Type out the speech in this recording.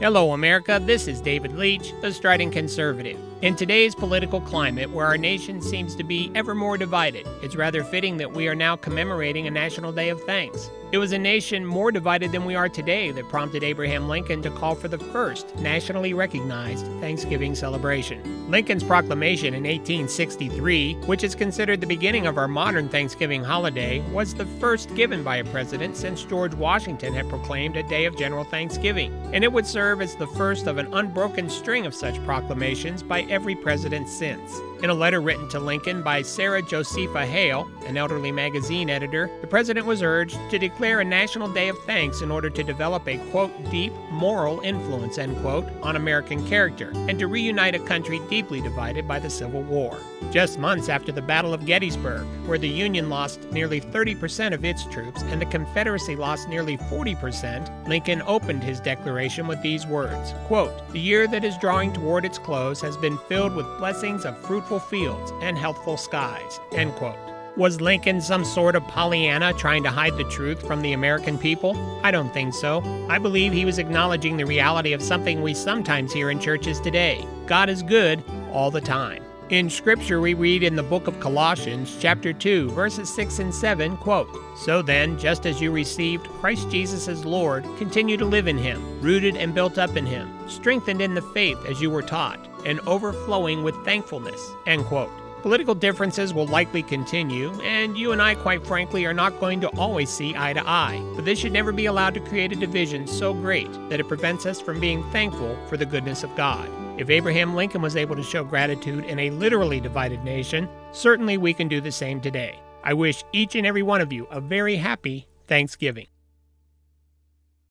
Hello, America. This is David Leach, the Strident Conservative. In today's political climate, where our nation seems to be ever more divided, it's rather fitting that we are now commemorating a National Day of Thanks. It was a nation more divided than we are today that prompted Abraham Lincoln to call for the first nationally recognized Thanksgiving celebration. Lincoln's proclamation in 1863, which is considered the beginning of our modern Thanksgiving holiday, was the first given by a president since George Washington had proclaimed a day of general Thanksgiving, and it would serve as the first of an unbroken string of such proclamations by every president since. In a letter written to Lincoln by Sarah Josepha Hale, an elderly magazine editor, the president was urged to declare a national day of thanks in order to develop a, quote, deep moral influence, end quote, on American character, and to reunite a country deeply divided by the Civil War. Just months after the Battle of Gettysburg, where the Union lost nearly 30% of its troops and the Confederacy lost nearly 40%, Lincoln opened his declaration with these words, quote, The year that is drawing toward its close has been filled with blessings of fruitful fields and healthful skies. End quote. Was Lincoln some sort of Pollyanna trying to hide the truth from the American people? I don't think so. I believe he was acknowledging the reality of something we sometimes hear in churches today God is good all the time. In Scripture, we read in the book of Colossians, chapter 2, verses 6 and 7, quote, So then, just as you received Christ Jesus as Lord, continue to live in him, rooted and built up in him, strengthened in the faith as you were taught, and overflowing with thankfulness, end quote. Political differences will likely continue, and you and I, quite frankly, are not going to always see eye to eye. But this should never be allowed to create a division so great that it prevents us from being thankful for the goodness of God. If Abraham Lincoln was able to show gratitude in a literally divided nation, certainly we can do the same today. I wish each and every one of you a very happy Thanksgiving.